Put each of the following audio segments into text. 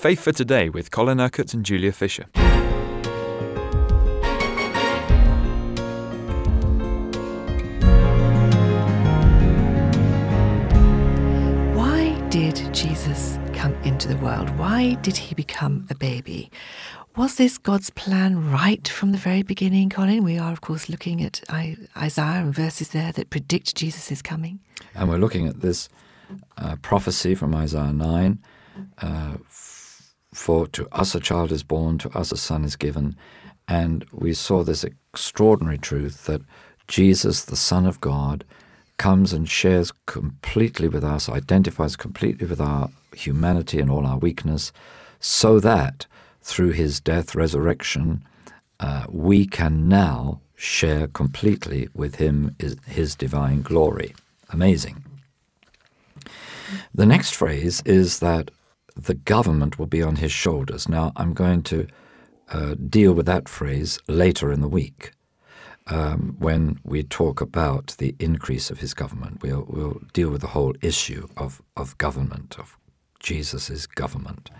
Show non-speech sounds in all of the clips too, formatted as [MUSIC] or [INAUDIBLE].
Faith for Today with Colin Urquhart and Julia Fisher. Why did Jesus come into the world? Why did he become a baby? Was this God's plan right from the very beginning, Colin? We are, of course, looking at Isaiah and verses there that predict Jesus' coming. And we're looking at this uh, prophecy from Isaiah 9 uh, For to us a child is born, to us a son is given. And we saw this extraordinary truth that Jesus, the Son of God, comes and shares completely with us, identifies completely with our humanity and all our weakness, so that through his death, resurrection, uh, we can now share completely with him his, his divine glory. Amazing. The next phrase is that the government will be on his shoulders. Now, I'm going to uh, deal with that phrase later in the week um, when we talk about the increase of his government. We'll, we'll deal with the whole issue of, of government, of Jesus' government.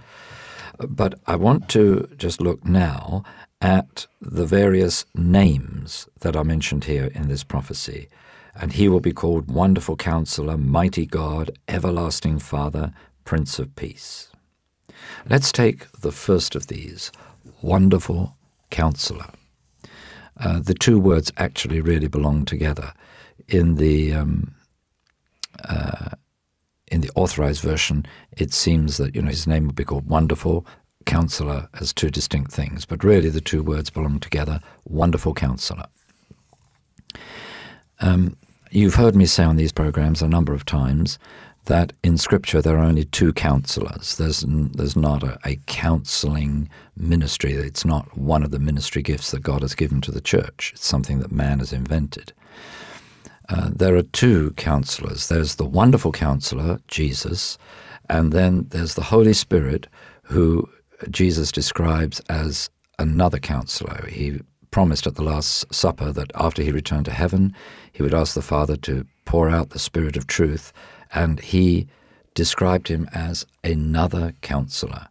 But I want to just look now at the various names that are mentioned here in this prophecy. And he will be called Wonderful Counselor, Mighty God, Everlasting Father, Prince of Peace. Let's take the first of these, Wonderful Counselor. Uh, the two words actually really belong together. In the um, uh, in the authorized version, it seems that you know his name would be called Wonderful Counselor as two distinct things, but really the two words belong together. Wonderful Counselor. Um, you've heard me say on these programs a number of times that in Scripture there are only two counselors. There's there's not a, a counseling ministry. It's not one of the ministry gifts that God has given to the church. It's something that man has invented. Uh, there are two counselors. There's the wonderful counselor, Jesus, and then there's the Holy Spirit, who Jesus describes as another counselor. He promised at the Last Supper that after he returned to heaven, he would ask the Father to pour out the Spirit of truth, and he described him as another counselor.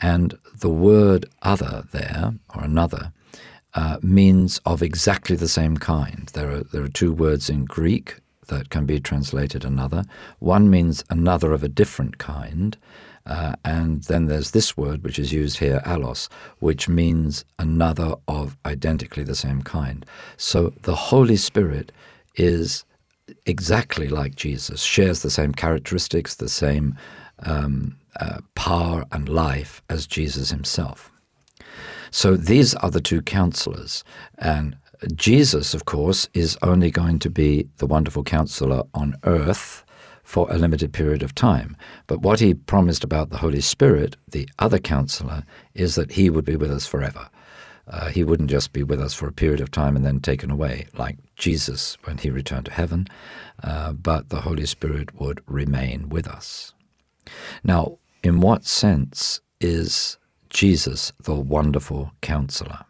And the word other there, or another, uh, means of exactly the same kind. There are, there are two words in Greek that can be translated another. One means another of a different kind, uh, and then there's this word which is used here, allos, which means another of identically the same kind. So the Holy Spirit is exactly like Jesus, shares the same characteristics, the same um, uh, power and life as Jesus himself. So these are the two counselors. And Jesus, of course, is only going to be the wonderful counselor on earth for a limited period of time. But what he promised about the Holy Spirit, the other counselor, is that he would be with us forever. Uh, he wouldn't just be with us for a period of time and then taken away, like Jesus when he returned to heaven, uh, but the Holy Spirit would remain with us. Now, in what sense is Jesus, the wonderful counselor.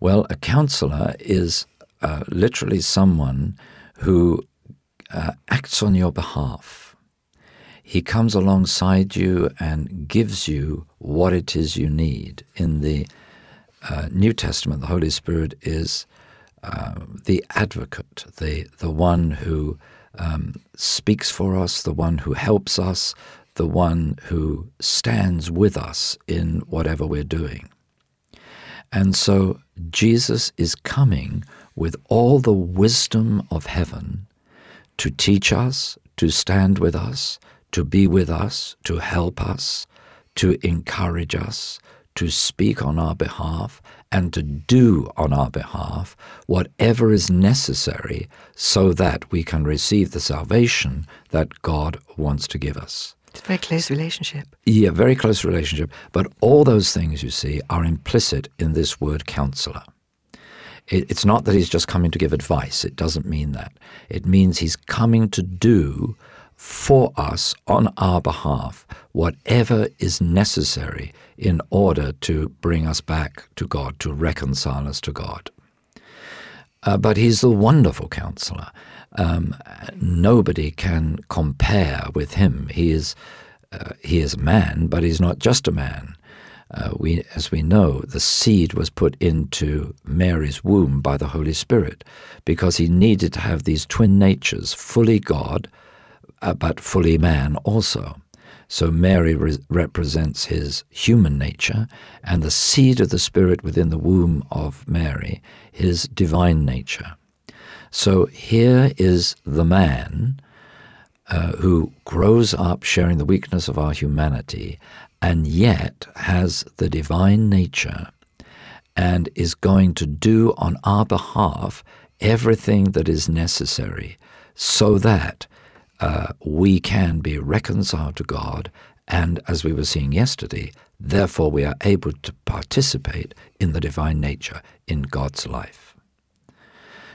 Well, a counselor is uh, literally someone who uh, acts on your behalf. He comes alongside you and gives you what it is you need. In the uh, New Testament, the Holy Spirit is uh, the advocate, the, the one who um, speaks for us, the one who helps us, the one who stands with us in whatever we're doing. And so Jesus is coming with all the wisdom of heaven to teach us, to stand with us, to be with us, to help us, to encourage us, to speak on our behalf, and to do on our behalf whatever is necessary so that we can receive the salvation that God wants to give us. It's a very close relationship. Yeah, very close relationship. But all those things, you see, are implicit in this word counselor. It's not that he's just coming to give advice. It doesn't mean that. It means he's coming to do for us on our behalf whatever is necessary in order to bring us back to God, to reconcile us to God. Uh, but he's the wonderful counselor. Um, nobody can compare with him. He is uh, he is a man, but he's not just a man. Uh, we, as we know, the seed was put into Mary's womb by the Holy Spirit because he needed to have these twin natures, fully God, uh, but fully man also. So Mary re- represents his human nature, and the seed of the Spirit within the womb of Mary, his divine nature. So here is the man uh, who grows up sharing the weakness of our humanity and yet has the divine nature and is going to do on our behalf everything that is necessary so that uh, we can be reconciled to God, and as we were seeing yesterday, therefore we are able to participate in the divine nature in God's life.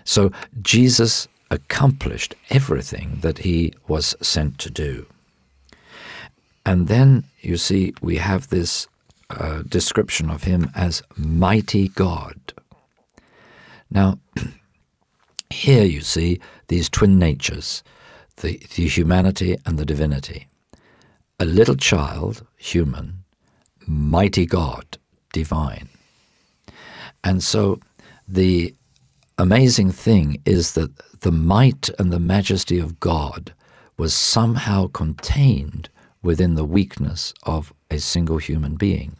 So Jesus accomplished everything that he was sent to do. And then you see, we have this uh, description of him as mighty God. Now, [CLEARS THROAT] here you see these twin natures the, the humanity and the divinity. A little child, human, mighty God, divine. And so the amazing thing is that the might and the majesty of God was somehow contained within the weakness of a single human being.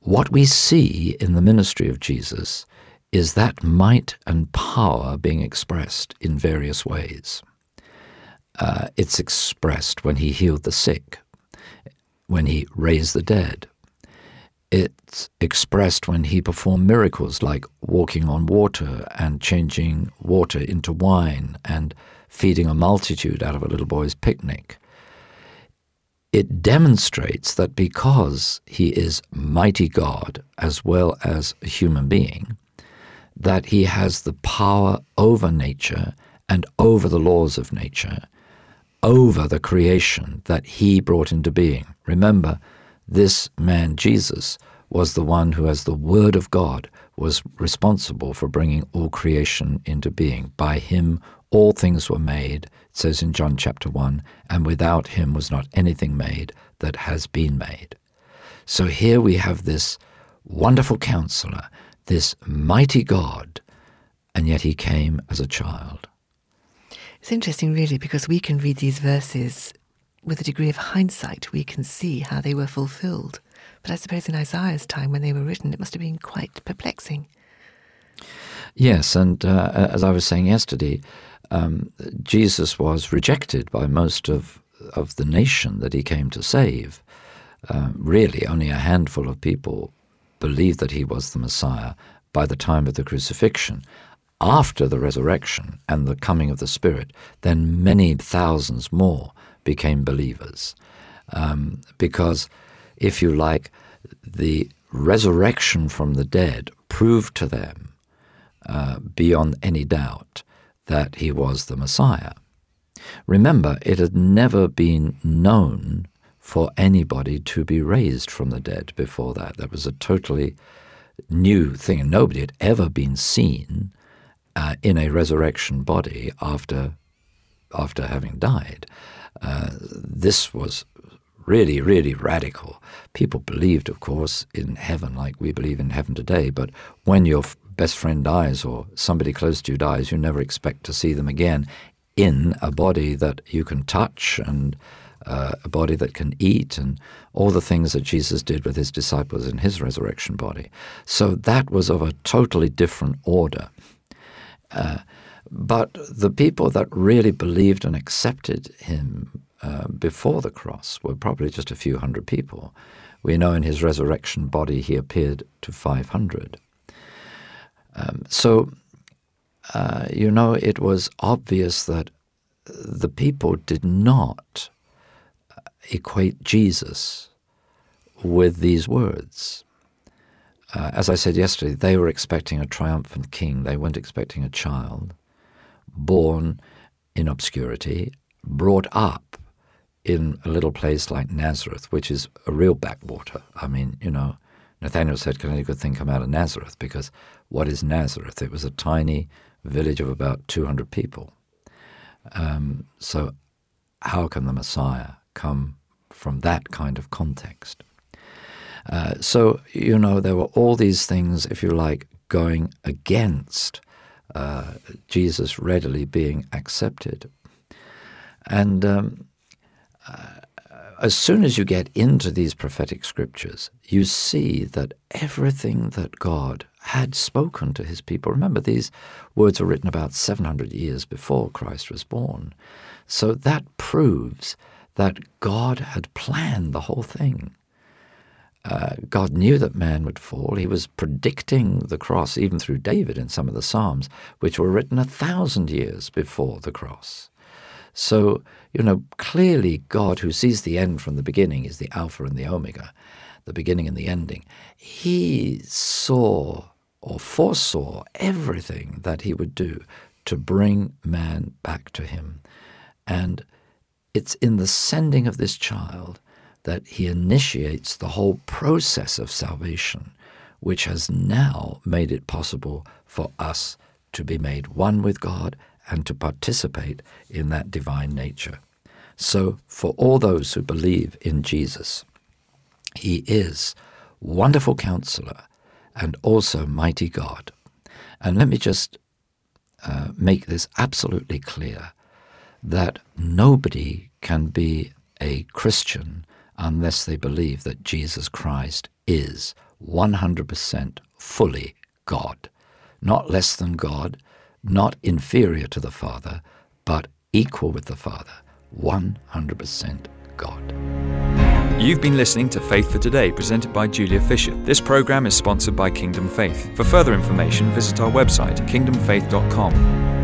What we see in the ministry of Jesus is that might and power being expressed in various ways. Uh, it's expressed when he healed the sick, when he raised the dead. It's expressed when he performed miracles like walking on water and changing water into wine and feeding a multitude out of a little boy's picnic it demonstrates that because he is mighty God as well as a human being, that he has the power over nature and over the laws of nature, over the creation that he brought into being. Remember, this man, Jesus, was the one who, as the Word of God, was responsible for bringing all creation into being. By him, all things were made, it says in John chapter 1, and without him was not anything made that has been made. So here we have this wonderful counselor, this mighty God, and yet he came as a child. It's interesting, really, because we can read these verses with a degree of hindsight. We can see how they were fulfilled. But I suppose in Isaiah's time, when they were written, it must have been quite perplexing. Yes, and uh, as I was saying yesterday, um, Jesus was rejected by most of, of the nation that he came to save. Uh, really, only a handful of people believed that he was the Messiah by the time of the crucifixion. After the resurrection and the coming of the Spirit, then many thousands more became believers. Um, because, if you like, the resurrection from the dead proved to them, uh, beyond any doubt, that he was the Messiah. Remember, it had never been known for anybody to be raised from the dead before that. That was a totally new thing, nobody had ever been seen uh, in a resurrection body after after having died. Uh, this was really, really radical. People believed, of course, in heaven like we believe in heaven today, but when your best friend dies or somebody close to you dies, you never expect to see them again in a body that you can touch and uh, a body that can eat and all the things that Jesus did with his disciples in his resurrection body. So that was of a totally different order. Uh, but the people that really believed and accepted him uh, before the cross were probably just a few hundred people. We know in his resurrection body he appeared to 500. Um, so, uh, you know, it was obvious that the people did not equate Jesus with these words. Uh, as I said yesterday, they were expecting a triumphant king. They weren't expecting a child born in obscurity, brought up in a little place like Nazareth, which is a real backwater. I mean, you know, Nathaniel said, Can any good thing come out of Nazareth? Because what is Nazareth? It was a tiny village of about 200 people. Um, so, how can the Messiah come from that kind of context. Uh, so, you know, there were all these things, if you like, going against uh, Jesus readily being accepted. And um, uh, as soon as you get into these prophetic scriptures, you see that everything that God had spoken to his people, remember these words were written about 700 years before Christ was born. So that proves that God had planned the whole thing. Uh, God knew that man would fall. He was predicting the cross, even through David in some of the Psalms, which were written a thousand years before the cross. So, you know, clearly God, who sees the end from the beginning, is the Alpha and the Omega, the beginning and the ending. He saw or foresaw everything that he would do to bring man back to him. And it's in the sending of this child that he initiates the whole process of salvation, which has now made it possible for us to be made one with God and to participate in that divine nature. So, for all those who believe in Jesus, he is wonderful counselor and also mighty God. And let me just uh, make this absolutely clear that nobody can be a Christian unless they believe that Jesus Christ is 100% fully God, not less than God, not inferior to the Father, but equal with the Father, 100% God. You've been listening to Faith for Today, presented by Julia Fisher. This program is sponsored by Kingdom Faith. For further information, visit our website, kingdomfaith.com.